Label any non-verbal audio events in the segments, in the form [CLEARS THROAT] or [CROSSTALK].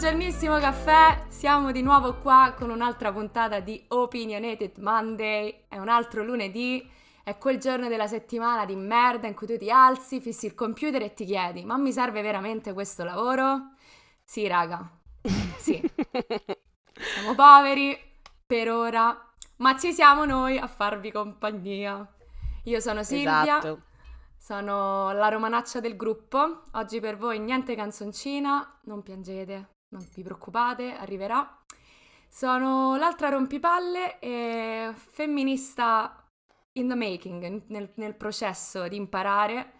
Buongiornissimo caffè, siamo di nuovo qua con un'altra puntata di Opinionated Monday, è un altro lunedì, è quel giorno della settimana di merda in cui tu ti alzi, fissi il computer e ti chiedi ma mi serve veramente questo lavoro? Sì raga, sì, [LAUGHS] siamo poveri per ora, ma ci siamo noi a farvi compagnia. Io sono Silvia. Esatto. Sono la romanaccia del gruppo. Oggi per voi niente canzoncina, non piangete, non vi preoccupate, arriverà. Sono l'altra rompipalle e femminista in the making, nel, nel processo di imparare.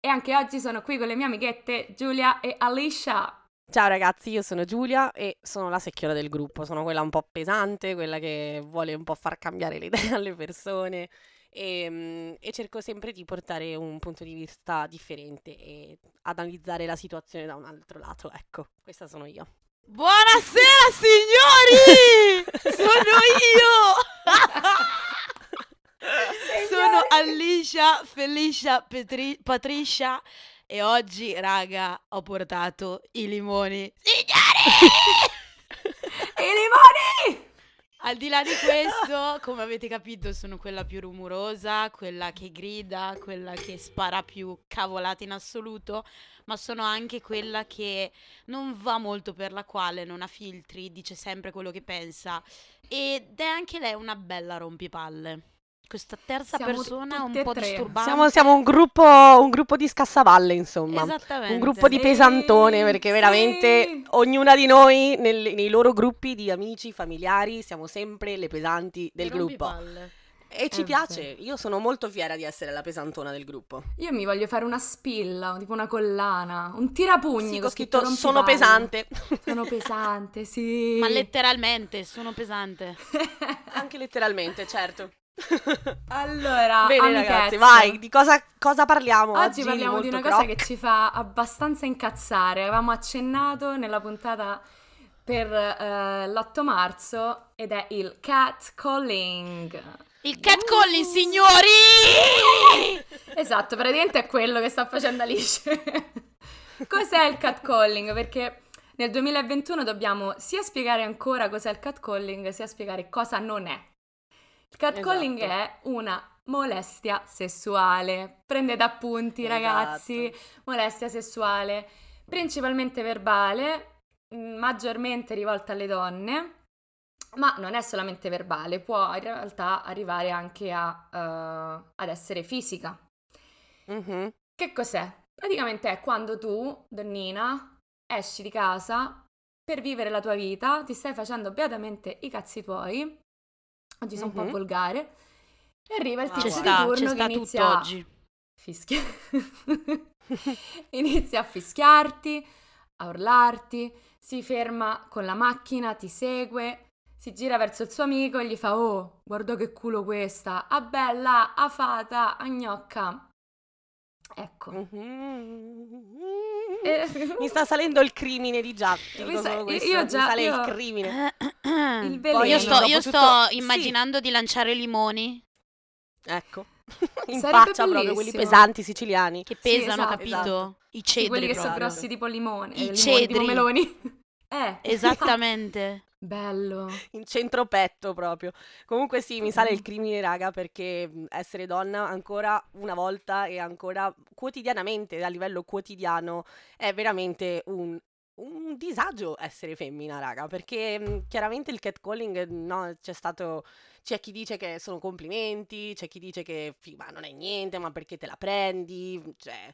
E anche oggi sono qui con le mie amichette Giulia e Alicia. Ciao ragazzi, io sono Giulia e sono la secchiola del gruppo, sono quella un po' pesante, quella che vuole un po' far cambiare le idee [LAUGHS] alle persone e, mm, e cerco sempre di portare un punto di vista differente e analizzare la situazione da un altro lato, ecco, questa sono io. Buonasera signori! [LAUGHS] Sono io! Sono Alicia Felicia Petri- Patricia e oggi, raga, ho portato i limoni. Signori! [LAUGHS] I limoni! Al di là di questo, come avete capito, sono quella più rumorosa, quella che grida, quella che spara più cavolate in assoluto, ma sono anche quella che non va molto per la quale non ha filtri, dice sempre quello che pensa ed è anche lei una bella rompipalle. Questa terza Siamo persona un po' tre. disturbante. Siamo, siamo un, gruppo, un gruppo di scassaballe, insomma. Esattamente. Un gruppo di Sì, pesantone, perché sì. veramente ognuna di noi nel- nei loro gruppi di amici, familiari, siamo sempre le pesanti del gruppo. Rompipalle. E ci Eh, piace, io sono molto fiera di essere la pesantona del gruppo. Io mi voglio fare una spilla, tipo una collana, un tirapugni Sì, con ho scritto scritto sono pesante. [LAUGHS] Sono pesante, sì. Ma letteralmente, sono pesante. Anche letteralmente, certo. Allora, Bene amichezze. ragazzi, vai, di cosa, cosa parliamo oggi? Oggi parliamo di una cosa croc. che ci fa abbastanza incazzare. Avevamo accennato nella puntata per eh, l'8 marzo ed è il catcalling. Il catcalling, signori! Esatto, praticamente è quello che sta facendo Alice. [LAUGHS] Cos'è il catcalling? Perché nel 2021 dobbiamo sia spiegare ancora cos'è il catcalling, sia spiegare cosa non è. Il catcalling Esatto. è una molestia sessuale. Prendete appunti, Esatto. ragazzi. Molestia sessuale, principalmente verbale, mh, maggiormente rivolta alle donne. Ma non è solamente verbale, può in realtà arrivare anche a, eh, ad essere fisica. Mhm. Che cos'è? Praticamente è quando tu, donnina, esci di casa per vivere la tua vita, ti stai facendo beatamente i cazzi tuoi, oggi sono un po' volgare, e arriva il Ah, tizio di turno che inizia a fischia- [LAUGHS] inizia a fischiarti, a urlarti, si ferma con la macchina, ti segue, si gira verso il suo amico e gli fa Oh, guarda che culo questa, a bella, a fata, a gnocca. Ecco. Mhm. Eh, Mi sta salendo il crimine di già. ti Mi dico sa- io mi già- sale io- [COUGHS] il crimine. Il veleno. io sto, io sto tutto- sì. immaginando di lanciare limoni Ecco. In Sarebbe faccia proprio quelli bellissimo. pesanti siciliani. che Sì, pesano, esatto. capito? Esatto. I Sì, cedri quelli che sono grossi tipo limone, I eh, tipo cedri. meloni. [LAUGHS] Eh, Esattamente. [LAUGHS] bello. In centro petto proprio. Comunque sì, mi sale il crimine, raga, perché mh, essere donna ancora una volta e ancora quotidianamente, a livello quotidiano, è veramente un, un disagio essere femmina, raga, perché mh, chiaramente il catcalling, no, c'è stato... C'è chi dice che sono complimenti, c'è chi dice che ma non è niente, ma perché te la prendi? Cioè,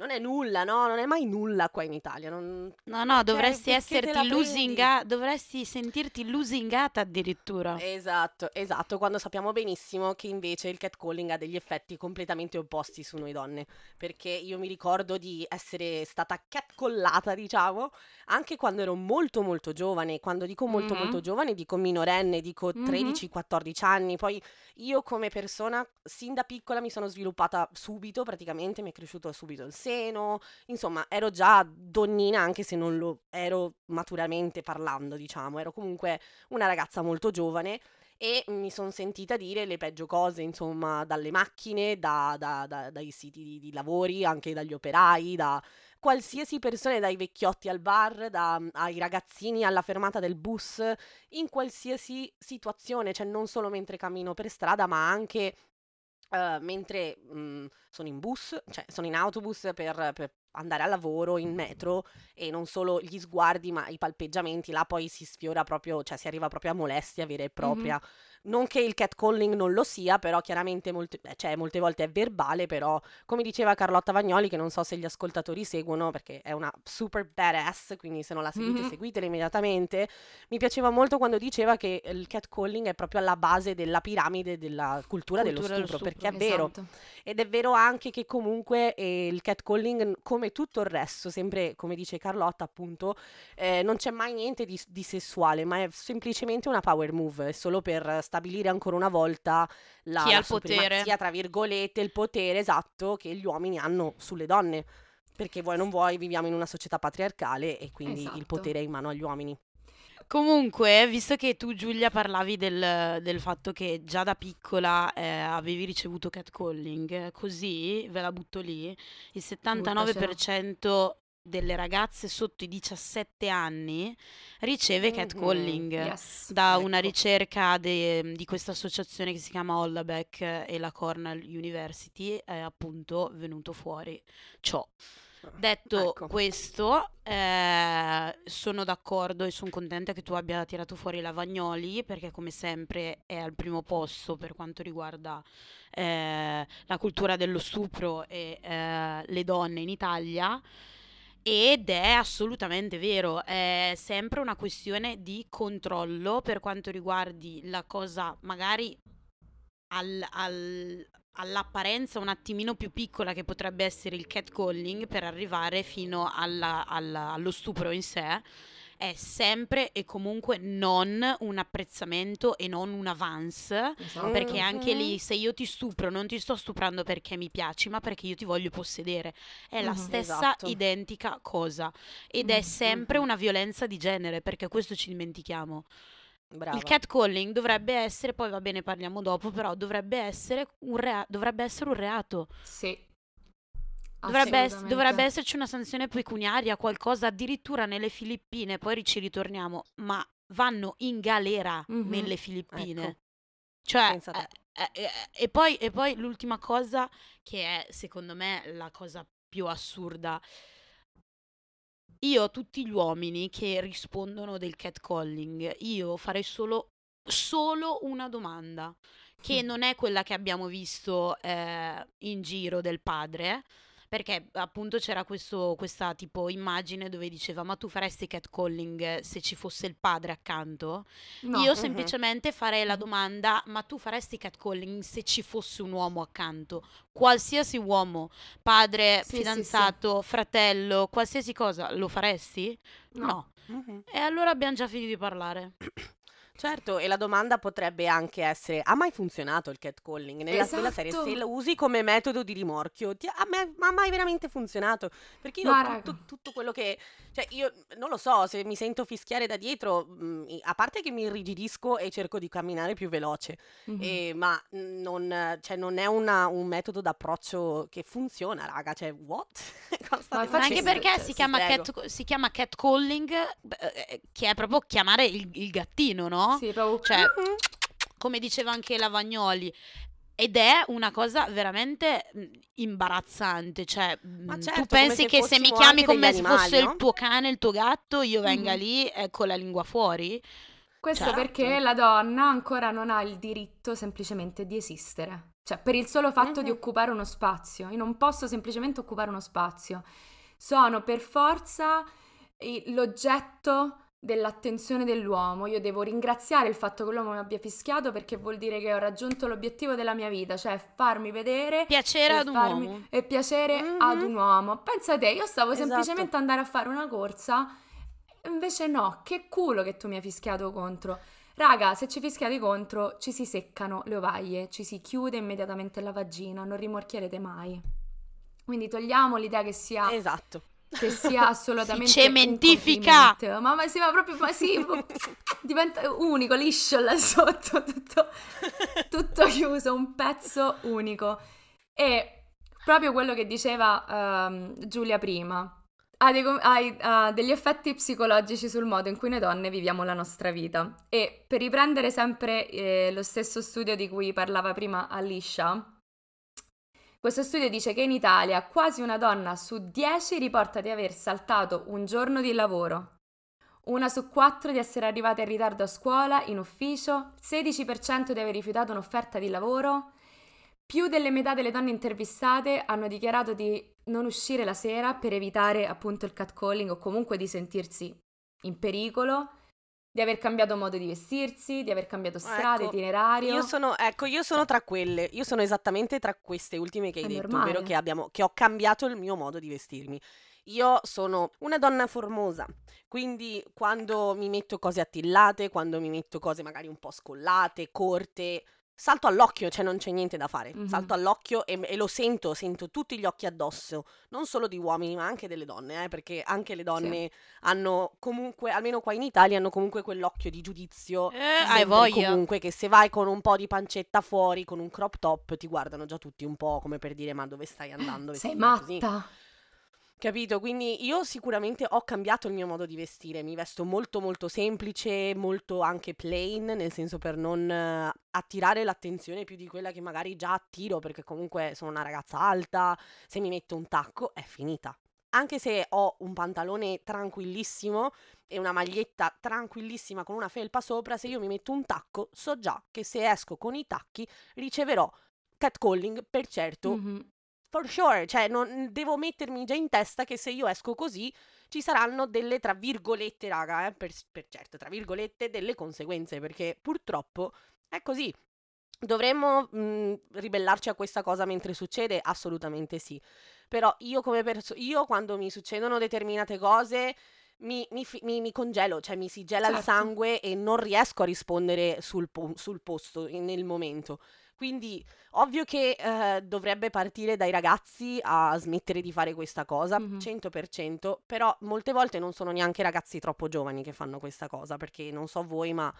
non è nulla, no? Non è mai nulla qua in Italia. non- No, no, dovresti esserti la prendi? lusinga, dovresti sentirti lusingata addirittura. Esatto, esatto, quando sappiamo benissimo che invece il catcalling ha degli effetti completamente opposti su noi donne, perché io mi ricordo di essere stata catcallata, diciamo, anche quando ero molto molto giovane, quando dico molto Mhm. molto giovane dico minorenne, dico Mhm. 13-14 anni, poi io come persona sin da piccola mi sono sviluppata subito, praticamente mi è cresciuto subito il seno, insomma ero già donnina anche se non lo ero maturamente parlando, diciamo, ero comunque una ragazza molto giovane e mi sono sentita dire le peggio cose, insomma, dalle macchine, da, da, da, dai siti di, di lavori, anche dagli operai, da qualsiasi persona, dai vecchiotti al bar, da, ai ragazzini alla fermata del bus, in qualsiasi situazione, cioè non solo mentre cammino per strada, ma anche Uh, mentre mh, mhmm, sono in bus, cioè sono in autobus per, per, andare al lavoro, in metro e non solo gli sguardi ma i palpeggiamenti, là poi si sfiora proprio, cioè si arriva proprio a molestia vera e propria. Mm-hmm. Non che il catcalling non lo sia, però chiaramente molte, eh, cioè, molte volte è verbale, però come diceva Carlotta Vagnoli, che non so se gli ascoltatori seguono perché è una super badass, quindi se non la seguite mm-hmm. seguitela immediatamente, mi piaceva molto quando diceva che il catcalling è proprio alla base della piramide della cultura, cultura dello, stupro, dello, stupro, perché è vero. Esatto. Ed è vero anche che comunque eh, il catcalling, come tutto il resto, sempre come dice Carlotta appunto, eh, non c'è mai niente di, di sessuale, ma è semplicemente una power move, è solo per stabilire ancora una volta la, Chi ha il potere. tra virgolette, il potere esatto che gli uomini hanno sulle donne. Perché vuoi non vuoi, viviamo in una società patriarcale e quindi esatto. il potere è in mano agli uomini. Comunque, visto che tu Giulia parlavi del, del fatto che già da piccola eh, avevi ricevuto catcalling, così ve la butto lì, il 79% delle ragazze sotto i 17 anni riceve catcalling mm-hmm. yes. da ecco. una ricerca de, di questa associazione che si chiama Hollaback e la Cornell University è appunto venuto fuori ciò. Detto ecco. questo, eh, sono d'accordo e sono contenta che tu abbia tirato fuori la Vagnoli perché come sempre è al primo posto per quanto riguarda eh, la cultura dello stupro e eh, le donne in Italia. Ed è assolutamente vero, è sempre una questione di controllo per quanto riguardi la cosa magari al, al, all'apparenza un attimino più piccola che potrebbe essere il catcalling per arrivare fino alla, alla, allo stupro in sé è sempre e comunque non un apprezzamento e non un avance, esatto. perché anche lì se io ti stupro non ti sto stuprando perché mi piaci, ma perché io ti voglio possedere. È la mm-hmm, stessa esatto. identica cosa ed mm-hmm. è sempre una violenza di genere, perché questo ci dimentichiamo. Brava. Il catcalling dovrebbe essere, poi va bene parliamo dopo, però dovrebbe essere un, rea- dovrebbe essere un reato. Sì. Dovrebbe, ess- dovrebbe, esserci una sanzione pecuniaria, qualcosa addirittura nelle Filippine, poi ci ritorniamo, ma vanno in galera mm-hmm. nelle Filippine. Ecco. Cioè, eh, eh, eh, e, poi, e poi l'ultima cosa che è secondo me la cosa più assurda. Io tutti gli uomini che rispondono del catcalling, io farei solo, solo una domanda, che mm. non è quella che abbiamo visto eh, in giro del padre, perché appunto c'era questo, questa tipo immagine dove diceva ma tu faresti catcalling se ci fosse il padre accanto? No. Io uh-huh. semplicemente farei la domanda ma tu faresti catcalling se ci fosse un uomo accanto? Qualsiasi uomo, padre, sì, fidanzato, sì, sì. fratello, qualsiasi cosa, lo faresti? No. no. Uh-huh. E allora abbiamo già finito di parlare. [CLEARS THROAT] Certo, e la domanda potrebbe anche essere: ha mai funzionato il catcalling? Nella, esatto. nella serie, se lo usi come metodo di rimorchio, ti, a me ha mai veramente funzionato? Perché io tutto, tutto, quello che. Cioè, io non lo so, se mi sento fischiare da dietro, mh, mm, a parte che mi irrigidisco e cerco di camminare più veloce, mm-hmm. eh, ma non, cioè, non è una, un metodo d'approccio che funziona, raga. Cioè, what? [LAUGHS] anche perché si chiama, cat, si chiama catcalling, eh, che è proprio chiamare il, il gattino, no? Sì, proprio... Cioè, come diceva anche Lavagnoli, ed è una cosa veramente imbarazzante. Cioè, certo, tu pensi che se mi chiami come se fosse no? il tuo cane, il tuo gatto, io venga mm. lì e con la lingua fuori? Questo certo. perché la donna ancora non ha il diritto semplicemente di esistere. Cioè, per il solo fatto mm-hmm. di occupare uno spazio. Io non posso semplicemente occupare uno spazio. Sono per forza l'oggetto dell'attenzione dell'uomo. Io devo ringraziare il fatto che l'uomo mi abbia fischiato perché vuol dire che ho raggiunto l'obiettivo della mia vita, cioè farmi vedere piacere ad un farmi, uomo e piacere mm-hmm. ad un uomo. Pensa te, io stavo esatto. semplicemente andare a fare una corsa, invece no, che culo che tu mi hai fischiato contro. Raga, se ci fischiate contro, ci si seccano le ovaie, ci si chiude immediatamente la vagina, non rimorchierete mai. Quindi togliamo l'idea che sia Esatto che sia assolutamente si cementifica. Ma, ma, sì, ma proprio ma sì, diventa unico, liscio là sotto, tutto, tutto chiuso, un pezzo unico. E proprio quello che diceva um, Giulia prima, ha, dei, ha, ha, degli effetti psicologici sul modo in cui noi donne viviamo la nostra vita. E per riprendere sempre eh, lo stesso studio di cui parlava prima Alicia, questo studio dice che in Italia quasi una donna su 10 riporta di aver saltato un giorno di lavoro, una su quattro di essere arrivata in ritardo a scuola, in ufficio, 16% di aver rifiutato un'offerta di lavoro. Più delle metà delle donne intervistate hanno dichiarato di non uscire la sera per evitare appunto il catcalling o comunque di sentirsi in pericolo di aver cambiato modo di vestirsi, di aver cambiato strade, ecco, itinerario. Io sono, ecco, io sono tra quelle, io sono esattamente tra queste ultime che hai È detto, normale. ovvero che, abbiamo, che ho cambiato il mio modo di vestirmi. Io sono una donna formosa, quindi quando mi metto cose attillate, quando mi metto cose magari un po' scollate, corte, salto all'occhio, cioè non c'è niente da fare. Mm-hmm. Salto all'occhio e, e, lo sento, sento tutti gli occhi addosso, non solo di uomini, ma anche delle donne, eh, perché anche le donne sì. hanno comunque, almeno qua in Italia, hanno comunque quell'occhio di giudizio. Eh, hai voglia. Comunque che se vai con un po' di pancetta fuori, con un crop top, ti guardano già tutti un po' come per dire ma dove stai andando? Sei matta. Così. Capito? Quindi io sicuramente ho cambiato il mio modo di vestire, mi vesto molto molto semplice, molto anche plain, nel senso per non eh, attirare l'attenzione più di quella che magari già attiro, perché comunque sono una ragazza alta, se mi metto un tacco è finita. Anche se ho un pantalone tranquillissimo e una maglietta tranquillissima con una felpa sopra, se io mi metto un tacco so già che se esco con i tacchi riceverò catcalling per certo mm-hmm for sure, cioè non, devo mettermi già in testa che se io esco così ci saranno delle, tra virgolette, raga, eh, per, per certo, tra virgolette, delle conseguenze, perché purtroppo è così. Dovremmo mh, ribellarci a questa cosa mentre succede? Assolutamente sì. Però io come persona, io quando mi succedono determinate cose mi, mi, mi, mi, congelo, cioè mi si gela certo. il sangue e non riesco a rispondere sul, po- sul posto, nel momento. Quindi ovvio che eh, dovrebbe partire dai ragazzi a smettere di fare questa cosa, mm-hmm. 100%, però molte volte non sono neanche ragazzi troppo giovani che fanno questa cosa, perché non so voi, ma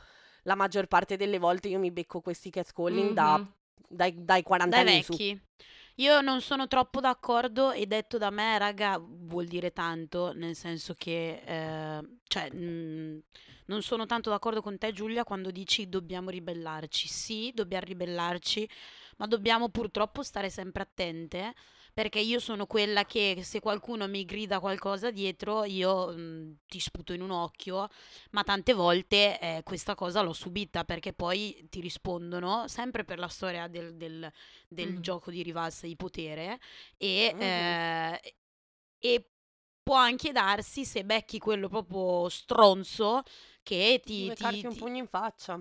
la maggior parte delle volte io mi becco questi catcalling mm-hmm. da, dai, dai 40 dai anni vecchi. Su. Io non sono troppo d'accordo e detto da me, raga, vuol dire tanto, nel senso che, eh, cioè, mh, mm, non sono tanto d'accordo con te Giulia quando dici dobbiamo ribellarci. Sì, dobbiamo ribellarci, ma dobbiamo purtroppo stare sempre attente perché io sono quella che se qualcuno mi grida qualcosa dietro io mh, mm, ti sputo in un occhio, ma tante volte eh, questa cosa l'ho subita perché poi ti rispondono sempre per la storia del, del, del mm. gioco di rivalsa di potere e, mm. eh, e può anche darsi se becchi quello proprio stronzo che ti, ti, un ti, pugno in faccia.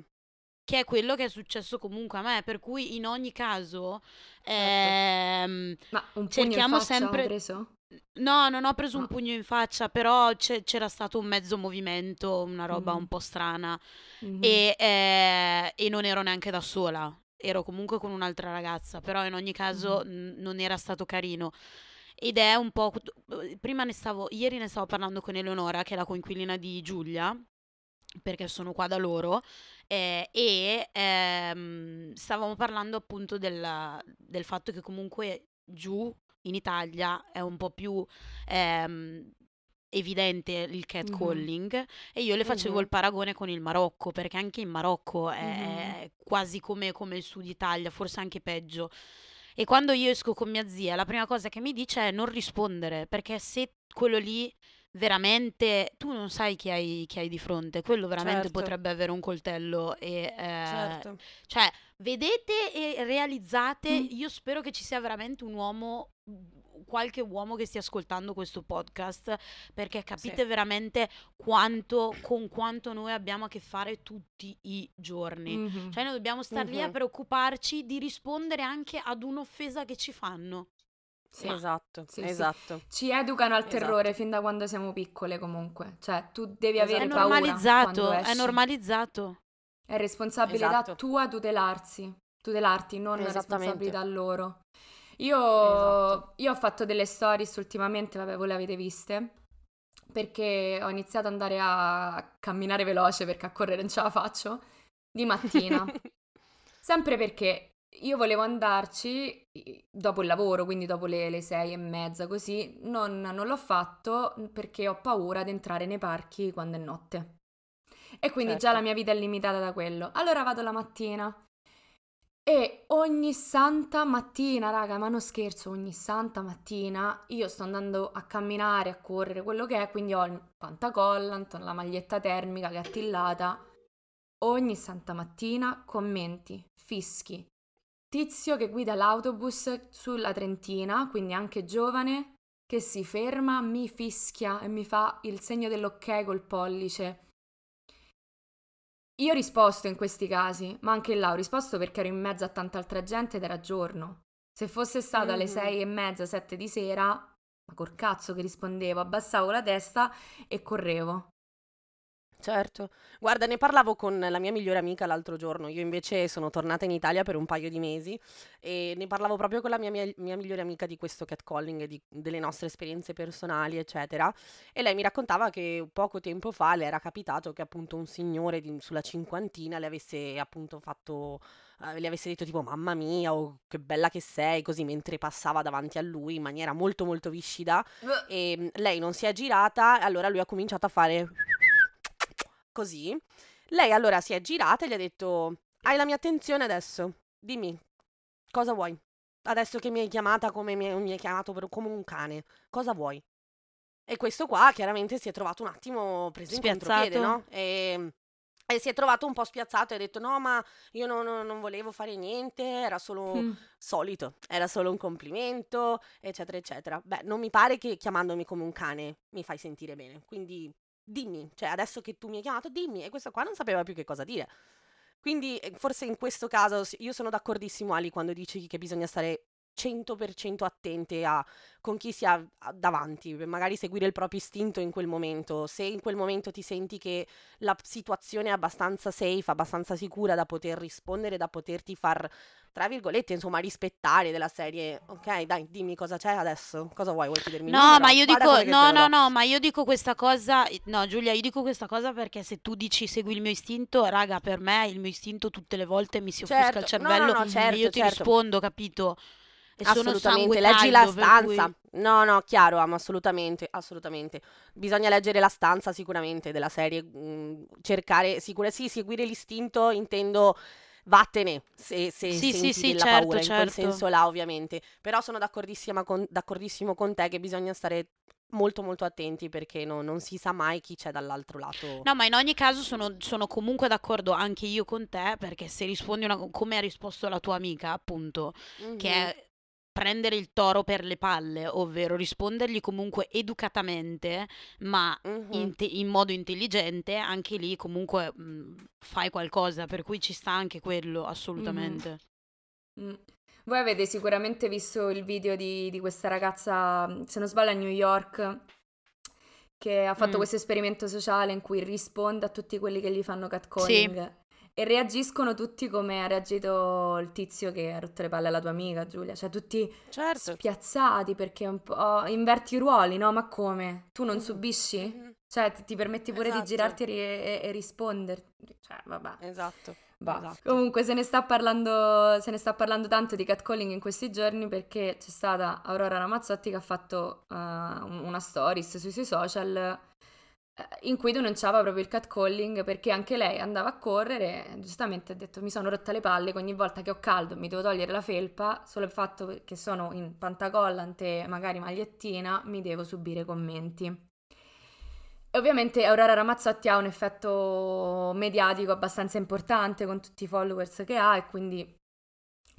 Che è quello che è successo comunque a me, per cui in ogni caso certo. ehm, Ma un pugno cerchiamo in sempre... preso? No, non ho preso no. un pugno in faccia, però c'era stato un mezzo movimento, una roba mm. un po' strana mm-hmm. e, eh, e, non ero neanche da sola, ero comunque con un'altra ragazza, però in ogni caso mm. n- non era stato carino. Ed è un po'... Prima ne stavo, ieri ne stavo parlando con Eleonora, che è la coinquilina di Giulia, perché sono qua da loro eh, e ehm, stavamo parlando appunto del, del, fatto che comunque giù in Italia è un po' più ehm, evidente il catcalling mm-hmm. e io le facevo mm-hmm. il paragone con il Marocco perché anche in Marocco è mm-hmm. quasi come, come il sud Italia, forse anche peggio. E quando io esco con mia zia, la prima cosa che mi dice è non rispondere, perché se quello lì veramente tu non sai chi hai, chi hai di fronte, quello veramente certo. potrebbe avere un coltello e eh, certo. cioè vedete e realizzate, mm. io spero che ci sia veramente un uomo qualche uomo che stia ascoltando questo podcast perché capite sì. veramente quanto con quanto noi abbiamo a che fare tutti i giorni. Mm-hmm. Cioè noi dobbiamo star mm-hmm. lì a preoccuparci di rispondere anche ad un'offesa che ci fanno. Sì, esatto, sì, esatto. Sì. Ci educano al terrore esatto. fin da quando siamo piccole comunque. Cioè, tu devi esatto. avere è paura normalizzato, È normalizzato. È responsabilità esatto. tua tutelarsi, tutelarti, non responsabilità loro. Io, Esatto. io ho fatto delle stories ultimamente, vabbè, voi le avete viste, perché ho iniziato ad andare a camminare veloce perché a correre non ce la faccio, di mattina. [LAUGHS] Sempre perché io volevo andarci dopo il lavoro, quindi dopo le, le sei e mezza, così. Non, non l'ho fatto perché ho paura di entrare nei parchi quando è notte. E quindi già Certo. la mia vita è limitata da quello. Allora vado la mattina. E ogni santa mattina, raga, ma non scherzo, ogni santa mattina io sto andando a camminare, a correre, quello che è, quindi ho il pantacollant, la maglietta termica che è attillata. Ogni santa mattina commenti, fischi. Tizio che guida l'autobus sulla Trentina, quindi anche giovane, che si ferma, mi fischia e mi fa il segno dell'ok col pollice. Io ho risposto in questi casi, ma anche là ho risposto perché ero in mezzo a tanta altra gente ed era giorno. Se fosse stato alle Mhm. sei e mezza, sette di sera, ma col cazzo che rispondevo, abbassavo la testa e correvo. Certo, guarda, ne parlavo con la mia migliore amica l'altro giorno. Io invece sono tornata in Italia per un paio di mesi e ne parlavo proprio con la mia, mia- mia migliore amica di questo catcalling e di- delle nostre esperienze personali, eccetera. E lei mi raccontava che poco tempo fa le era capitato che appunto un signore di- sulla cinquantina le avesse appunto fatto, eh, le avesse detto tipo mamma mia o che bella che sei, così mentre passava davanti a lui in maniera molto molto viscida e mm, lei non si è girata, allora lui ha cominciato a fare così. Lei allora si è girata e gli ha detto: Hai la mia attenzione adesso? Dimmi, cosa vuoi? Adesso che mi hai chiamata come mi, mi hai chiamato per- come un cane, cosa vuoi? E questo qua chiaramente si è trovato un attimo preso in contropiede, no? E, e si è trovato un po' spiazzato e ha detto: No, ma io non, non- non volevo fare niente, era solo Mm. solito, era solo un complimento, eccetera, eccetera. Beh, non mi pare che chiamandomi come un cane mi fai sentire bene, quindi dimmi, cioè adesso che tu mi hai chiamato, dimmi, e questo qua non sapeva più che cosa dire. Quindi eh, forse in questo caso io sono d'accordissimo Ali quando dici che bisogna stare 100% attente a con chi si ha davanti, magari seguire il proprio istinto in quel momento. Se in quel momento ti senti che la situazione è abbastanza safe, abbastanza sicura da poter rispondere, da poterti far, tra virgolette, insomma, rispettare della serie. Ok, dai, dimmi cosa c'è adesso. Cosa vuoi? Vuoi chiedermi No, ma io Guarda dico, no, no, no, ma io dico questa cosa, no Giulia, io dico questa cosa perché se tu dici segui il mio istinto, raga, per me il mio istinto tutte le volte mi si offusca il Certo, no, no, cervello no, e certo, io ti certo. rispondo, capito? E Assolutamente, leggi la per cui- stanza. No, no, chiaro, ma assolutamente, assolutamente. Bisogna leggere la stanza sicuramente della serie, mm, cercare, sicura, sì, seguire l'istinto, intendo vattene se, se Sì, senti sì, della certo, paura, in quel certo. senso là ovviamente. Però sono con, d'accordissimo con te che bisogna stare molto molto attenti perché no- non si sa mai chi c'è dall'altro lato. No, ma in ogni caso sono, sono comunque d'accordo anche io con te perché se rispondi una, come ha risposto la tua amica, appunto, che Mhm. è prendere il toro per le palle, ovvero rispondergli comunque educatamente, ma Mhm. in, te- in modo intelligente, anche lì comunque mh, fai qualcosa, per cui ci sta anche quello, assolutamente. Mm. Voi avete sicuramente visto il video di, di questa ragazza, se non sbaglio a New York, che ha fatto Mm. questo esperimento sociale in cui risponde a tutti quelli che gli fanno catcalling. E reagiscono tutti come ha reagito il tizio che ha rotto le palle alla tua amica, Giulia. Cioè, tutti Certo. spiazzati perché un po' inverti i ruoli, no? Ma come? Tu non Mhm. subisci? Mhm. Cioè, ti, ti permetti pure Esatto. di girarti e, e, e rispondere. Cioè, vabbè. Esatto. Esatto. Comunque se ne sta parlando, se ne sta parlando tanto di catcalling in questi giorni perché c'è stata Aurora Ramazzotti che ha fatto un- una stories sui suoi social in cui denunciava proprio il catcalling perché anche lei andava a correre giustamente ha detto mi sono rotta le palle ogni volta che ho caldo mi devo togliere la felpa solo il fatto che sono in pantacollant e magari magliettina mi devo subire commenti. E ovviamente Aurora Ramazzotti ha un effetto mediatico abbastanza importante con tutti i followers che ha e quindi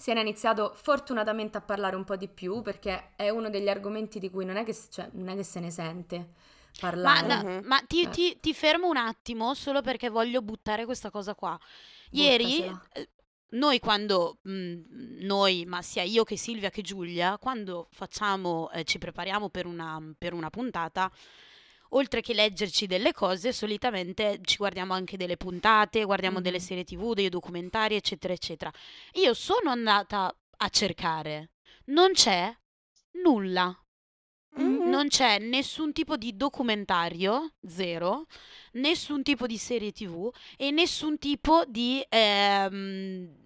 ne è iniziato fortunatamente a parlare un po' di più perché è uno degli argomenti di cui non è che, cioè, non è che se ne sente Ma, parlare. no, Mhm. ma ti, Eh. ti- ti fermo un attimo solo perché voglio buttare questa cosa qua. Ieri, Buttasela. eh, noi quando, mm, noi, ma sia io che Silvia che Giulia, quando facciamo, eh, ci prepariamo per una, per una puntata, oltre che leggerci delle cose, solitamente ci guardiamo anche delle puntate, guardiamo delle Mhm. serie TV, dei documentari, eccetera, eccetera. Io sono andata a cercare. non c'è nulla. Mhm. Non c'è nessun tipo di documentario, zero, nessun tipo di serie TV e nessun tipo di, ehm,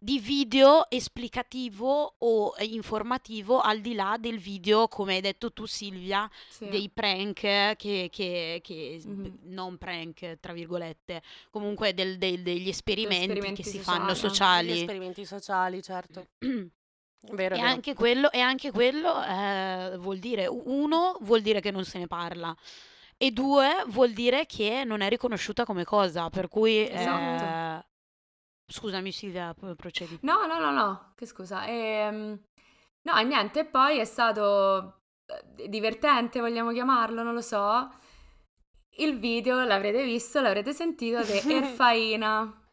di video esplicativo o informativo al di là del video, come hai detto tu Silvia, Sì. dei prank che, che- che- Mhm. non prank, tra virgolette, comunque del- del- degli esperimenti, esperimenti che si sociali, fanno anche. Gli sociali. esperimenti sociali, certo. [CLEARS THROAT] Vero, E vero. anche quello, e anche quello eh, vuol dire, uno, vuol dire che non se ne parla, e due, vuol dire che non è riconosciuta come cosa, per cui... Esatto. eh, Scusami Silvia, procedi. No, no, no, no, che scusa. Ehm, no, e niente, poi è stato eh, divertente, vogliamo chiamarlo, non lo so. Il video l'avrete visto, l'avrete sentito di [LAUGHS] Erfaina.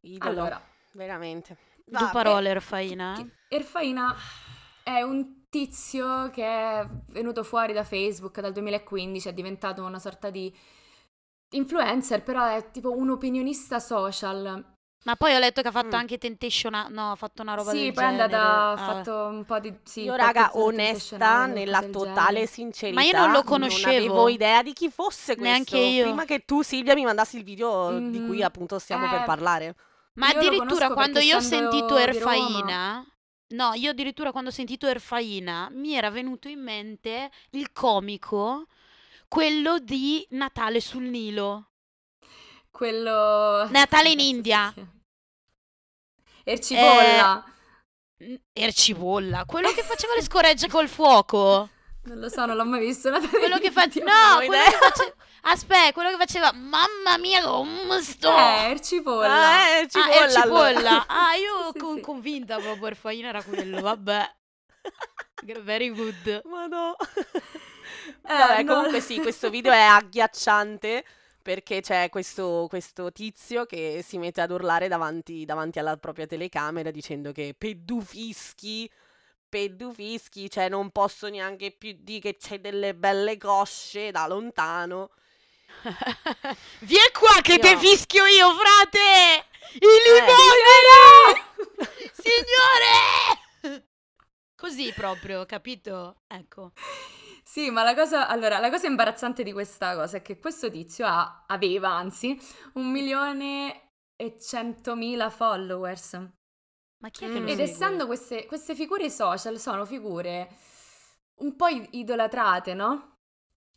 Idolo, Allora, veramente. Due Va, parole, Erfaina. Erfaina è un tizio che è venuto fuori da Facebook dal 2015, è diventato una sorta di influencer, però è tipo un opinionista social. Ma poi ho letto che ha fatto Mm. anche Temptation, I- no, ha fatto una roba Sì, del poi è andata, ha Ah. fatto un po' di... Sì, Io, raga, onesta, nella totale sincerità, non lo Non conoscevo. avevo idea di chi fosse questo. Neanche io. Prima che tu, Silvia, mi mandassi il video di cui Mhm. appunto stiamo per Eh, parlare. Ma Io addirittura quando io ho sentito Erfaina, no, io addirittura quando ho sentito Erfaina mi era venuto in mente il comico, quello di Natale sul Nilo. Quello... Natale in India. chiama? Ercipolla. Mm, Ercipolla, quello che faceva le scoregge col fuoco. Non lo so, non l'ho mai visto. Natale Quello che fa... No, quello che faceva... Aspetta, quello che faceva... Mamma mia, come sto... Eh, Ercipolla. Ah, eh, Ah, cipolla, allora. [LAUGHS] Ah, io Sì, con- sì. convinta proprio Erfaina era quello, vabbè. [LAUGHS] Very good. Ma no. [LAUGHS] Eh, Vabbè, no. comunque sì, questo video è agghiacciante perché c'è questo, questo tizio che si mette ad urlare davanti, davanti alla propria telecamera dicendo che pedufischi, pedufischi, cioè non posso neanche più dire che c'è delle belle cosce da lontano. Vieni qua che Io- te fischio io, frate! I Eh. limoni! [LAUGHS] Signore! Così proprio, capito? Ecco. Sì, ma la cosa, allora, la cosa imbarazzante di questa cosa è che questo tizio ha, aveva, anzi, un milione e centomila followers. Ma chi è che Mm. lo Ed segue? essendo queste, queste figure social, sono figure un po' idolatrate, no?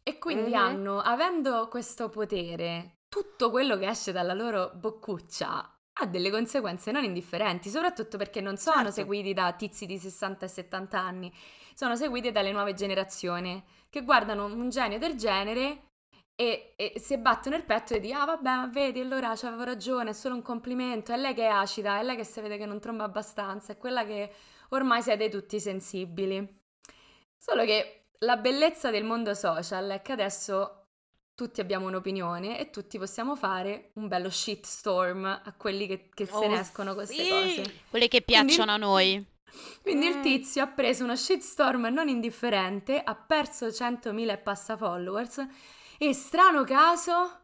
E quindi Mhm. hanno, avendo questo potere, tutto quello che esce dalla loro boccuccia ha delle conseguenze non indifferenti, soprattutto perché non sono Certo. seguiti da tizi di 60 e 70 anni, sono seguiti dalle nuove generazioni che guardano un genio del genere e, e si battono il petto e dicono, ah vabbè, ma vedi, allora avevo ragione, è solo un complimento, è lei che è acida, è lei che si vede che non tromba abbastanza, è quella che ormai siete tutti sensibili. Solo che la bellezza del mondo social è che adesso tutti abbiamo un'opinione e tutti possiamo fare un bello shitstorm a quelli che, che se ne Oh, escono queste sì. cose. Quelle che Quindi- piacciono a noi. [LAUGHS] Quindi il Mm. tizio ha preso uno shitstorm non indifferente, ha perso 100.000 e passa followers e strano caso,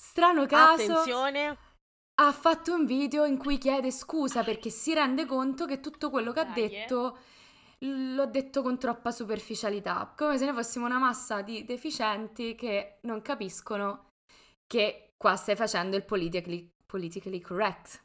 strano caso, Attenzione, ha fatto un video in cui chiede scusa perché si rende conto che tutto quello che ha Dai, eh. L'ho detto con troppa superficialità, come se ne fossimo una massa di deficienti che non capiscono che qua stai facendo il politically, politically correct.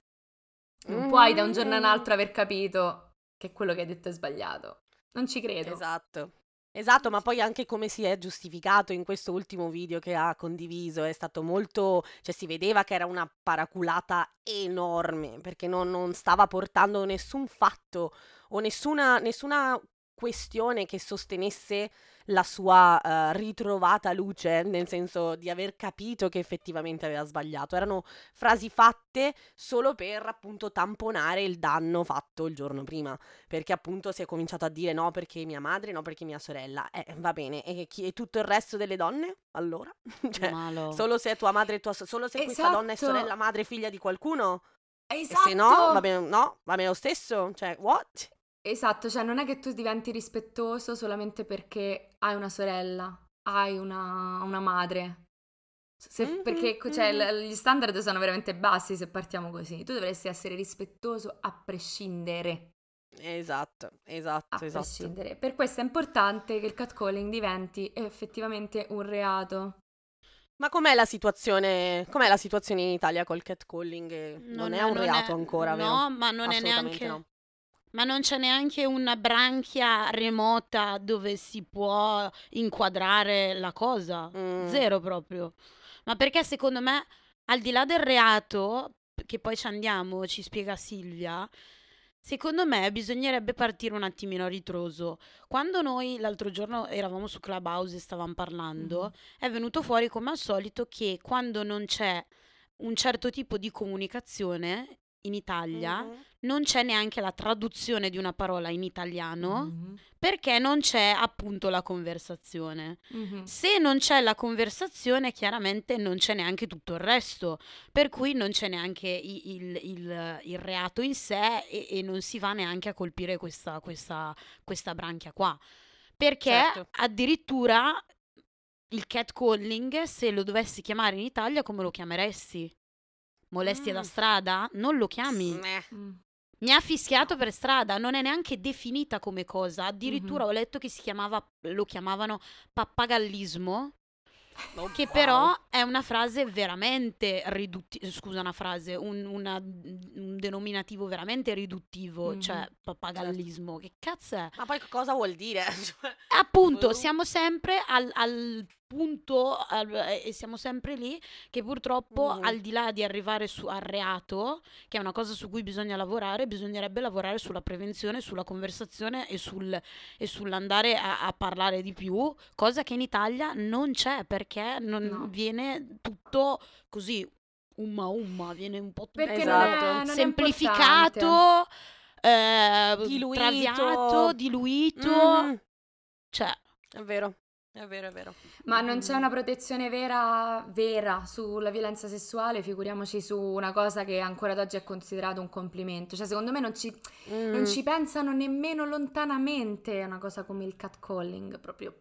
Non puoi da un giorno Mm. all'altro aver capito che quello che hai detto è sbagliato. Non ci credo. Esatto. Esatto, ma poi anche come si è giustificato in questo ultimo video che ha condiviso è stato molto, cioè si vedeva che era una paraculata enorme perché non, non stava portando nessun fatto o nessuna, nessuna questione che sostenesse la sua eh, ritrovata luce, nel senso di aver capito che effettivamente aveva sbagliato. Erano frasi fatte solo per appunto tamponare il danno fatto il giorno prima perché appunto si è cominciato a dire no perché mia madre, no perché mia sorella. Eh, va bene, e, chi, e tutto il resto delle donne? Allora? [LAUGHS] cioè, Malo. solo se tua madre e tua so- solo se questa donna è Esatto. sorella, madre, figlia di qualcuno? Esatto. E se no, va bene, no, va bene lo stesso? Cioè, what? Esatto, cioè non è che tu diventi rispettoso solamente perché hai una sorella, hai una, una madre. Se- Mhm, perché cioè, mhm. l- gli standard sono veramente bassi se partiamo così. Tu dovresti essere rispettoso a prescindere. Esatto, esatto, a esatto. prescindere. Per questo è importante che il catcalling diventi effettivamente un reato. Ma com'è la situazione, com'è la situazione in Italia col catcalling? Eh, Non, è un non reato ancora, vero? No, ma non è neanche... no. Ma non c'è neanche una branchia remota dove si può inquadrare la cosa. Mm. Zero proprio. Ma perché secondo me, al di là del reato, che poi ci andiamo, ci spiega Silvia, secondo me bisognerebbe partire un attimino a ritroso. Quando noi l'altro giorno eravamo su Clubhouse e stavamo parlando, Mhm. è venuto fuori come al solito che quando non c'è un certo tipo di comunicazione in Italia, Mhm. non c'è neanche la traduzione di una parola in italiano Mhm. perché non c'è appunto la conversazione. Mhm. Se non c'è la conversazione, chiaramente non c'è neanche tutto il resto, per cui non c'è neanche i- il, il- il reato in sé e, e non si va neanche a colpire questa, questa, questa branchia qua. Perché Certo. addirittura il catcalling, se lo dovessi chiamare in Italia, come lo chiameresti? Molestia da Mm. strada? Non lo chiami. Mm. Mi ha fischiato per strada, non è neanche definita come cosa. Addirittura Mhm. ho letto che si chiamava, lo chiamavano pappagallismo, oh, che wow. però è una frase veramente riduttiva, scusa, una frase, un, una- un denominativo veramente riduttivo, Mhm. cioè pappagallismo. Che cazzo è? Ma poi cosa vuol dire? [LAUGHS] Cioè, Appunto, Boh. siamo sempre al, al punto al- e siamo sempre lì che purtroppo Mhm. al di là di arrivare su, al reato, che è una cosa su cui bisogna lavorare, bisognerebbe lavorare sulla prevenzione, sulla conversazione e, sul, e sull'andare a, a parlare di più, cosa che in Italia non c'è perché non No. viene tutto così umma umma, viene un po' tutto Perché Esatto. non è, non è semplificato, eh, Diluito. traviato, diluito. Mhm. Cioè, È vero, è vero, è vero. Ma non c'è Mm. una protezione vera, vera sulla violenza sessuale, figuriamoci su una cosa che ancora ad oggi è considerato un complimento. Cioè, secondo me non ci, non Mm. ci pensano nemmeno lontanamente a una cosa come il catcalling, proprio.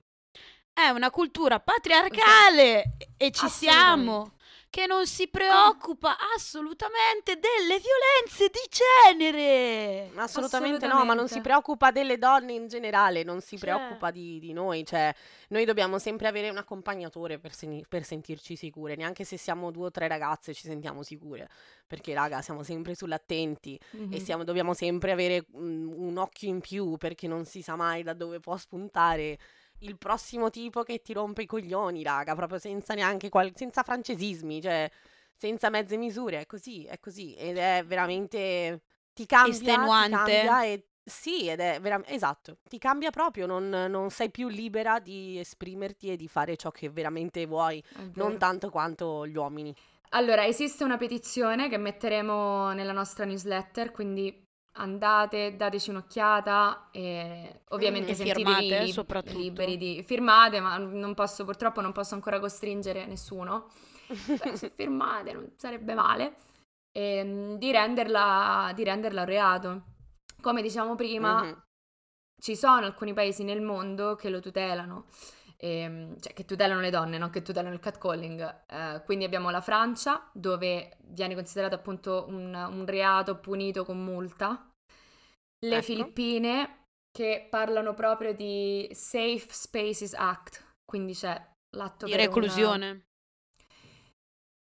è una cultura patriarcale e ci siamo. Che non si preoccupa assolutamente delle violenze di genere. Assolutamente no, ma non si Assolutamente. preoccupa delle donne in generale, non si Cioè. preoccupa di, di noi, cioè noi dobbiamo sempre avere un accompagnatore per, seni- per sentirci sicure, neanche se siamo due o tre ragazze ci sentiamo sicure, perché raga siamo sempre sull'attenti e Mhm. siamo- dobbiamo sempre avere mm, un occhio in più perché non si sa mai da dove può spuntare il prossimo tipo che ti rompe i coglioni, raga, proprio senza neanche qual- senza francesismi, cioè senza mezze misure, è così, è così ed è veramente ti cambia, ti Estenuante. cambia e sì, ed è veramente esatto, ti cambia proprio, non, non sei più libera di esprimerti e di fare ciò che veramente vuoi, È non tanto quanto gli uomini. Allora, esiste una petizione che metteremo nella nostra newsletter, quindi andate, dateci un'occhiata e ovviamente Mm, sentitevi soprattutto. liberi di firmate, ma non posso, purtroppo non posso ancora costringere nessuno. Beh, [LAUGHS] se firmate non sarebbe male. ehm, di renderla, di renderla un reato. Come diciamo prima, Mhm. ci sono alcuni paesi nel mondo che lo tutelano, ehm, cioè che tutelano le donne, non che tutelano il catcalling. Eh, quindi abbiamo la Francia, dove viene considerato appunto un, un reato punito con multa. Le Ecco. Filippine, che parlano proprio di Safe Spaces Act, quindi c'è l'atto Di reclusione.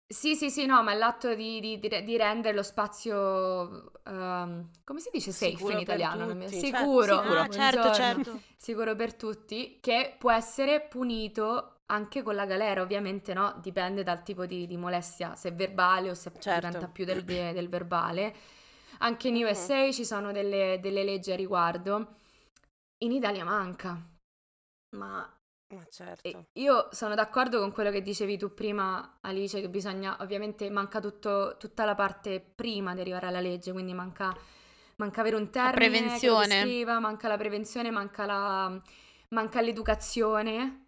Sì, sì, sì, no, ma è l'atto di, di- di- rendere lo spazio, ehm, come si dice safe Sicuro in italiano? Mi- certo, Sicuro, sicuro. Ah, certo, certo. Sicuro per tutti, che può essere punito anche con la galera, ovviamente, no? Dipende dal tipo di, di molestia, se è verbale o se Certo. diventa più del, de- del verbale. Anche in Mhm. USA ci sono delle, delle leggi a riguardo. In Italia manca. Ma Ma e certo. io sono d'accordo con quello che dicevi tu prima, Alice, che bisogna, ovviamente manca tutto- tutta la parte prima di arrivare alla legge, quindi manca, manca avere un termine che lo prevenzione. descriva, manca la prevenzione, manca, la, manca l'educazione,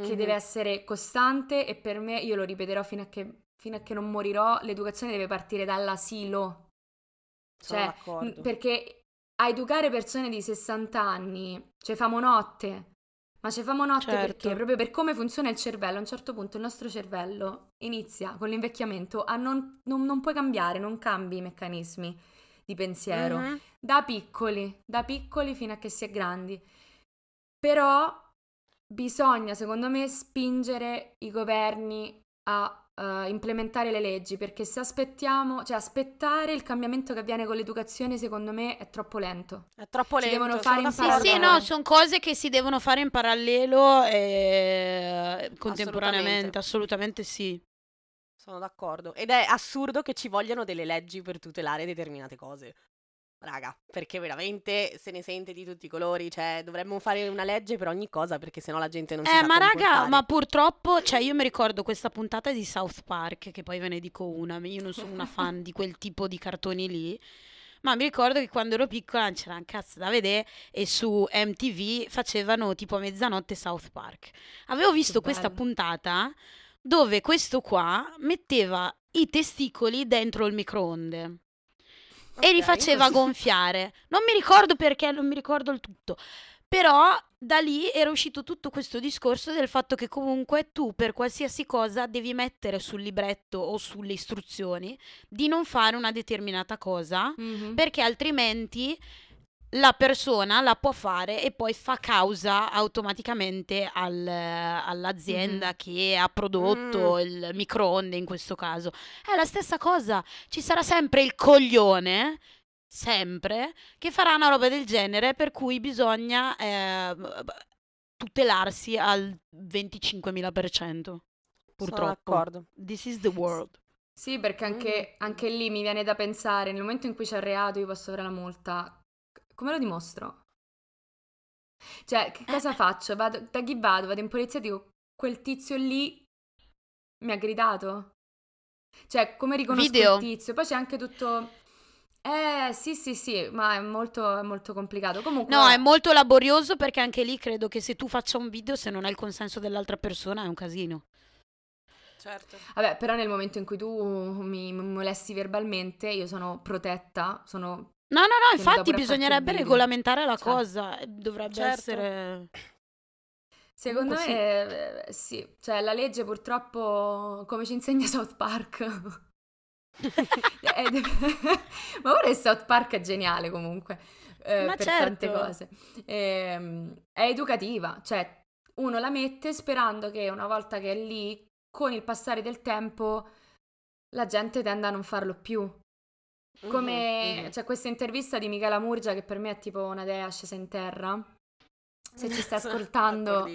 che Mhm. deve essere costante e per me, io lo ripeterò fino a che, fino a che non morirò, l'educazione deve partire dall'asilo. Sono Cioè, d'accordo. perché a educare persone di 60 anni, cioè famo notte, ma ci famo notte Certo. perché? Proprio per come funziona il cervello, a un certo punto il nostro cervello inizia con l'invecchiamento a non, non, non puoi cambiare, non cambi i meccanismi di pensiero. Mhm. da piccoli, da piccoli fino a che si è grandi. Però bisogna, secondo me, spingere i governi a uh, implementare le leggi, perché se aspettiamo, cioè aspettare il cambiamento che avviene con l'educazione, secondo me è troppo lento. È troppo lento. Si devono fare in Sì, parallelo. sì, no, sono cose che si devono fare in parallelo e contemporaneamente, assolutamente sì. Sono d'accordo. Ed è assurdo che ci vogliano delle leggi per tutelare determinate cose. Raga, perché veramente se ne sente di tutti i colori, cioè dovremmo fare una legge per ogni cosa perché sennò la gente non si Eh, sa ma raga, comportare. ma purtroppo, cioè io mi ricordo questa puntata di South Park, che poi ve ne dico una, io non sono una fan di quel tipo di cartoni lì, ma mi ricordo che quando ero piccola c'era un cazzo da vedere e su MTV facevano tipo a mezzanotte South Park. Avevo visto questa puntata dove questo qua metteva i testicoli dentro il microonde e li faceva così. gonfiare. Non mi ricordo perché, non mi ricordo il tutto. Però da lì era uscito tutto questo discorso del fatto che comunque tu per qualsiasi cosa devi mettere sul libretto o sulle istruzioni di non fare una determinata cosa Mhm. perché altrimenti la persona la può fare e poi fa causa automaticamente al- all'azienda Mhm. che ha prodotto il microonde in questo caso. È la stessa cosa, ci sarà sempre il coglione, sempre, che farà una roba del genere per cui bisogna eh, tutelarsi al 25.000%. Purtroppo. Sono d'accordo. This is the world. Sì, perché anche, anche lì mi viene da pensare, nel momento in cui c'è il reato io posso avere la multa, come lo dimostro? Cioè, che cosa faccio? Vado, da chi vado? Vado in polizia e dico, quel tizio lì mi ha gridato? Cioè, come riconosco Video. il tizio? Poi c'è anche tutto... Eh, sì, sì, sì, ma è molto, è molto complicato. Comunque, No, è molto laborioso perché anche lì credo che se tu faccia un video, se non hai il consenso dell'altra persona, è un casino. Certo. Vabbè, però nel momento in cui tu mi mi molesti verbalmente, io sono protetta, sono... No, no, no, infatti bisognerebbe regolamentare la Cioè. cosa. eh, Dovrebbe Certo. essere. Secondo me, eh, sì, cioè la legge purtroppo, come ci insegna South Park... [LAUGHS] [LAUGHS] Ma ora il South Park è geniale comunque, eh, Ma per certo. tante cose. Ehm, è educativa, cioè uno la mette sperando che una volta che è lì, con il passare del tempo, la gente tenda a non farlo più. Come Mhm, mhm. c'è questa intervista di Michela Murgia che per me è tipo una dea scesa in terra. Se ci stai [LAUGHS] ascoltando,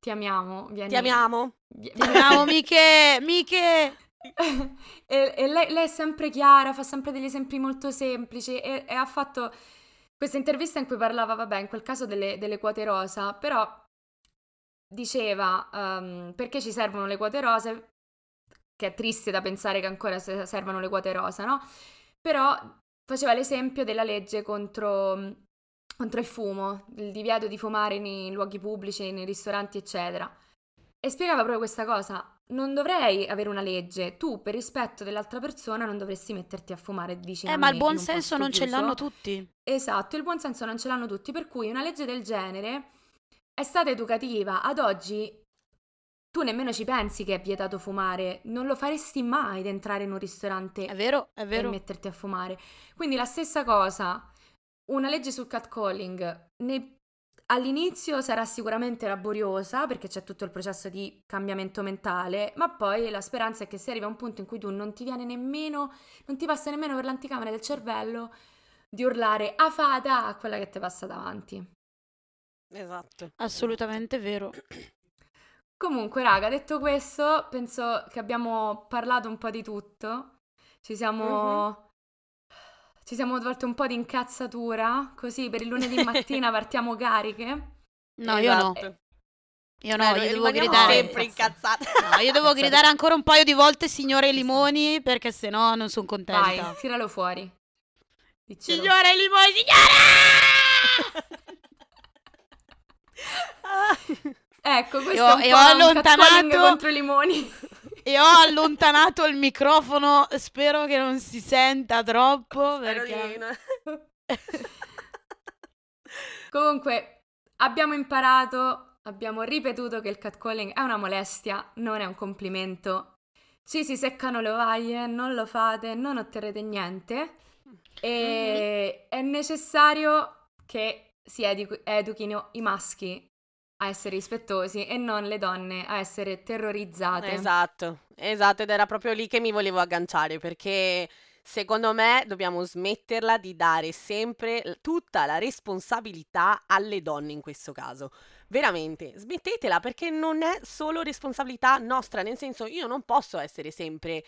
ti amiamo. Vieni, Ti amiamo. vi- Bravo, [LAUGHS] Miche, Miche. e e lei, lei è sempre chiara, fa sempre degli esempi molto semplici e, e ha fatto questa intervista in cui parlava, vabbè, in quel caso delle, delle quote rosa, però diceva ehm, perché ci servono le quote rose, che è triste da pensare che ancora se- servano le quote rosa, no? Però faceva l'esempio della legge contro, contro il fumo, il divieto di fumare nei luoghi pubblici, nei ristoranti, eccetera. E spiegava proprio questa cosa. Non dovrei avere una legge. Tu, per rispetto dell'altra persona, non dovresti metterti a fumare vicino Eh, a ma me il buon in un senso non ce chiuso. l'hanno tutti. Esatto, il buon senso non ce l'hanno tutti, per cui una legge del genere è stata educativa. Ad oggi tu nemmeno ci pensi che è vietato fumare, non lo faresti mai ad entrare in un ristorante È vero, è e vero. metterti a fumare. Quindi la stessa cosa, una legge sul catcalling ne- all'inizio sarà sicuramente laboriosa perché c'è tutto il processo di cambiamento mentale, ma poi la speranza è che si arrivi a un punto in cui tu non ti viene nemmeno, non ti passa nemmeno per l'anticamera del cervello di urlare a fata a quella che ti passa davanti. Esatto. Assolutamente vero. Comunque, raga, detto questo, penso che abbiamo parlato un po' di tutto. Ci siamo. Ci siamo tolti un po' di incazzatura, così per il lunedì [LAUGHS] mattina partiamo cariche. No, io no. Esatto. Io no, Eh, io devo gridare. sempre incazzate. No, io devo gridare ancora un paio di volte signore Limoni perché sennò non sono contenta. Vai, tiralo fuori. Diccelo. Signore Limoni, signora! [LAUGHS] [LAUGHS] Ecco, questo E ho- è un e po' allontanato- catcalling contro i limoni. [LAUGHS] e ho allontanato il microfono, spero che non si senta troppo Spero perché... no. [LAUGHS] Comunque, abbiamo imparato, abbiamo ripetuto che il catcalling è una molestia, non è un complimento. Ci si seccano le ovaie, non lo fate, non otterrete niente. E, è necessario che si edu- educhino i maschi a essere rispettosi e non le donne a essere terrorizzate. Esatto, esatto, ed era proprio lì che mi volevo agganciare perché secondo me dobbiamo smetterla di dare sempre tutta la responsabilità alle donne in questo caso. Veramente, smettetela perché non è solo responsabilità nostra, nel senso io non posso essere sempre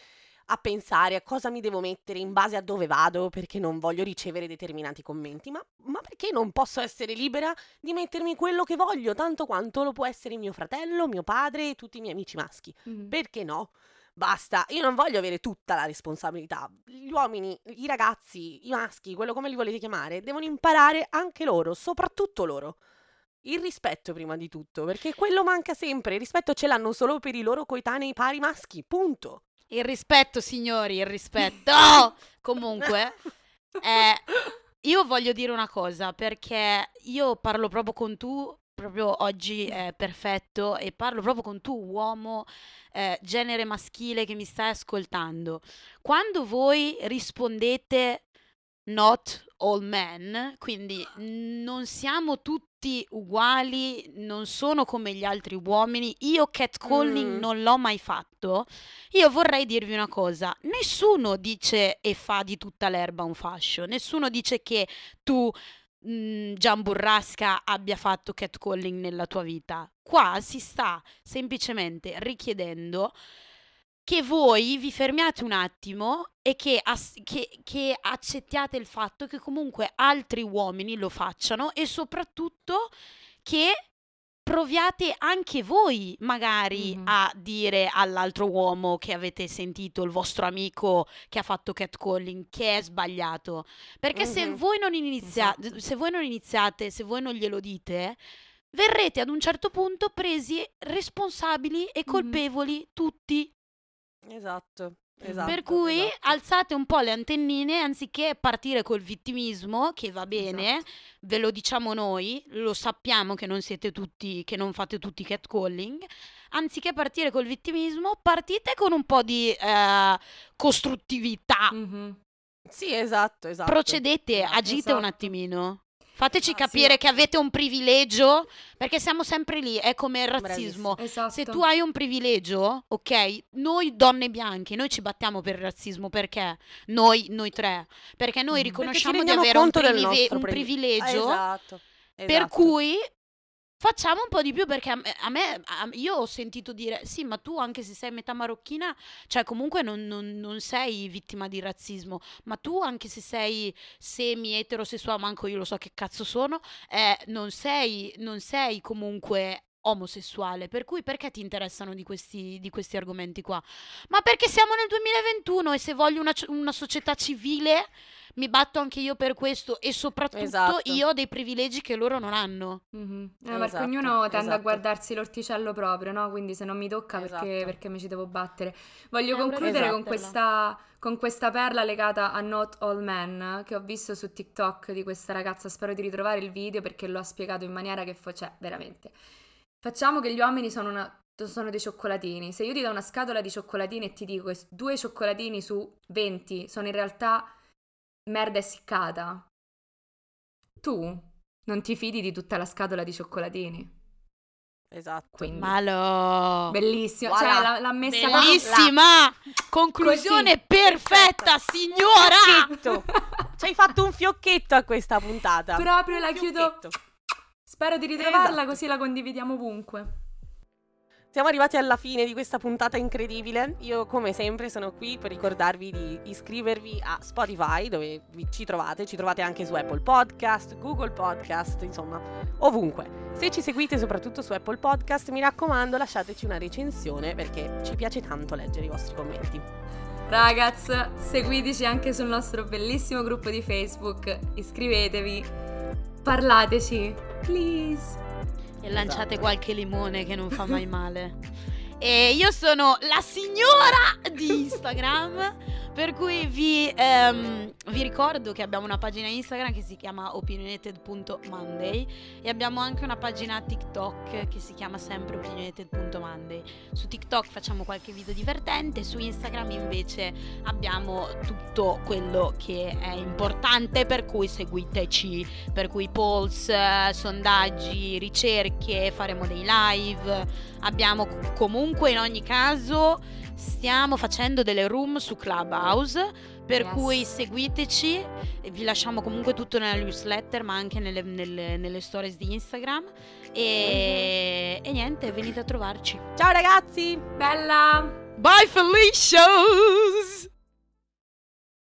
a pensare a cosa mi devo mettere in base a dove vado perché non voglio ricevere determinati commenti, ma, ma perché non posso essere libera di mettermi quello che voglio, tanto quanto lo può essere mio fratello, mio padre e tutti i miei amici maschi? Mm. Perché no? Basta, io non voglio avere tutta la responsabilità. Gli uomini, i ragazzi, i maschi, quello come li volete chiamare, devono imparare anche loro, soprattutto loro. Il rispetto prima di tutto, perché quello manca sempre. Il rispetto ce l'hanno solo per i loro coetanei pari maschi, punto. Il rispetto, signori, il rispetto. Oh! [LAUGHS] Comunque, eh, [LAUGHS] io voglio dire una cosa, perché io parlo proprio con tu, proprio oggi è perfetto, e parlo proprio con tu, uomo, eh, genere maschile che mi stai ascoltando. Quando voi rispondete not all men, quindi non siamo tutti uguali, non sono come gli altri uomini. Io catcalling mm. non l'ho mai fatto. Io vorrei dirvi una cosa: nessuno dice e fa di tutta l'erba un fascio, nessuno dice che tu mm, Gian Burrasca abbia fatto catcalling nella tua vita. Qua si sta semplicemente richiedendo che voi vi fermiate un attimo e che, as- che, che, accettiate il fatto che comunque altri uomini lo facciano e soprattutto che proviate anche voi magari mm-hmm. a dire all'altro uomo che avete sentito, il vostro amico che ha fatto catcalling, che è sbagliato. Perché mm-hmm. se, voi non inizia- esatto. se voi non iniziate, se voi non glielo dite, verrete ad un certo punto presi responsabili e colpevoli mm-hmm. tutti Esatto. Esatto, per cui esatto. alzate un po' le antennine anziché partire col vittimismo, che va bene, esatto. ve lo diciamo noi, lo sappiamo che non siete tutti, che non fate tutti catcalling. Anziché partire col vittimismo, partite con un po' di eh, costruttività. Mm-hmm. Sì, esatto, esatto. Procedete, agite esatto. un attimino. Fateci ah, capire sì. che avete un privilegio, perché siamo sempre lì, è come il razzismo. Esatto. Se tu hai un privilegio, ok, noi donne bianche, noi ci battiamo per il razzismo, perché? Noi, noi tre, perché noi riconosciamo perché di avere un, privive- un privilegio, esatto. per esatto. cui Facciamo un po' di più perché a me, a me a, io ho sentito dire sì, ma tu anche se sei metà marocchina, cioè comunque non, non, non sei vittima di razzismo, ma tu anche se sei semi-eterosessuale, manco io lo so che cazzo sono, eh, non, sei, non sei comunque omosessuale, per cui perché ti interessano di questi, di questi argomenti qua? Ma perché siamo nel 2021 e se voglio una, una società civile mi batto anche io per questo e soprattutto esatto. io ho dei privilegi che loro non hanno. Mm-hmm. Eh, esatto, perché ognuno tende esatto. a guardarsi l'orticello proprio, no? Quindi se non mi tocca perché, esatto. perché mi ci devo battere. Voglio concludere con questa, con questa perla legata a Not All Men che ho visto su TikTok di questa ragazza. Spero di ritrovare il video perché lo ha spiegato in maniera che fa... Cioè, veramente. Facciamo che gli uomini sono una sono dei cioccolatini. Se io ti do una scatola di cioccolatini e ti dico che due cioccolatini su 20 sono in realtà merda essiccata, tu non ti fidi di tutta la scatola di cioccolatini. Esatto. Quindi, Malo. Bellissimo. Voilà. Cioè, l'ha, l'ha messa Bellissima. Conclusione Così. perfetta, signora. Ci hai fatto un fiocchetto a questa puntata. Proprio un la fiocchetto. chiudo. Spero di ritrovarla esatto. così la condividiamo ovunque. Siamo arrivati alla fine di questa puntata incredibile. Io, come sempre, sono qui per ricordarvi di iscrivervi a Spotify, dove ci trovate. Ci trovate anche su Apple Podcast, Google Podcast, insomma, ovunque. Se ci seguite soprattutto su Apple Podcast, mi raccomando, lasciateci una recensione perché ci piace tanto leggere i vostri commenti. Ragazzi, seguiteci anche sul nostro bellissimo gruppo di Facebook. Iscrivetevi, parlateci, please. E lanciate esatto. qualche limone che non fa mai male. [LAUGHS] E io sono la signora di Instagram. [LAUGHS] Per cui vi, ehm, vi ricordo che abbiamo una pagina Instagram che si chiama opinionated.monday e abbiamo anche una pagina TikTok che si chiama sempre opinionated.monday. Su TikTok facciamo qualche video divertente, su Instagram invece abbiamo tutto quello che è importante, per cui seguiteci, per cui polls, sondaggi, ricerche, faremo dei live. Abbiamo comunque in ogni caso stiamo facendo delle room su Clubhouse per Yes. cui seguiteci e vi lasciamo comunque tutto nella newsletter ma anche nelle, nelle- nelle stories di Instagram e, e niente venite a trovarci Ciao ragazzi! Bella! bye Felicia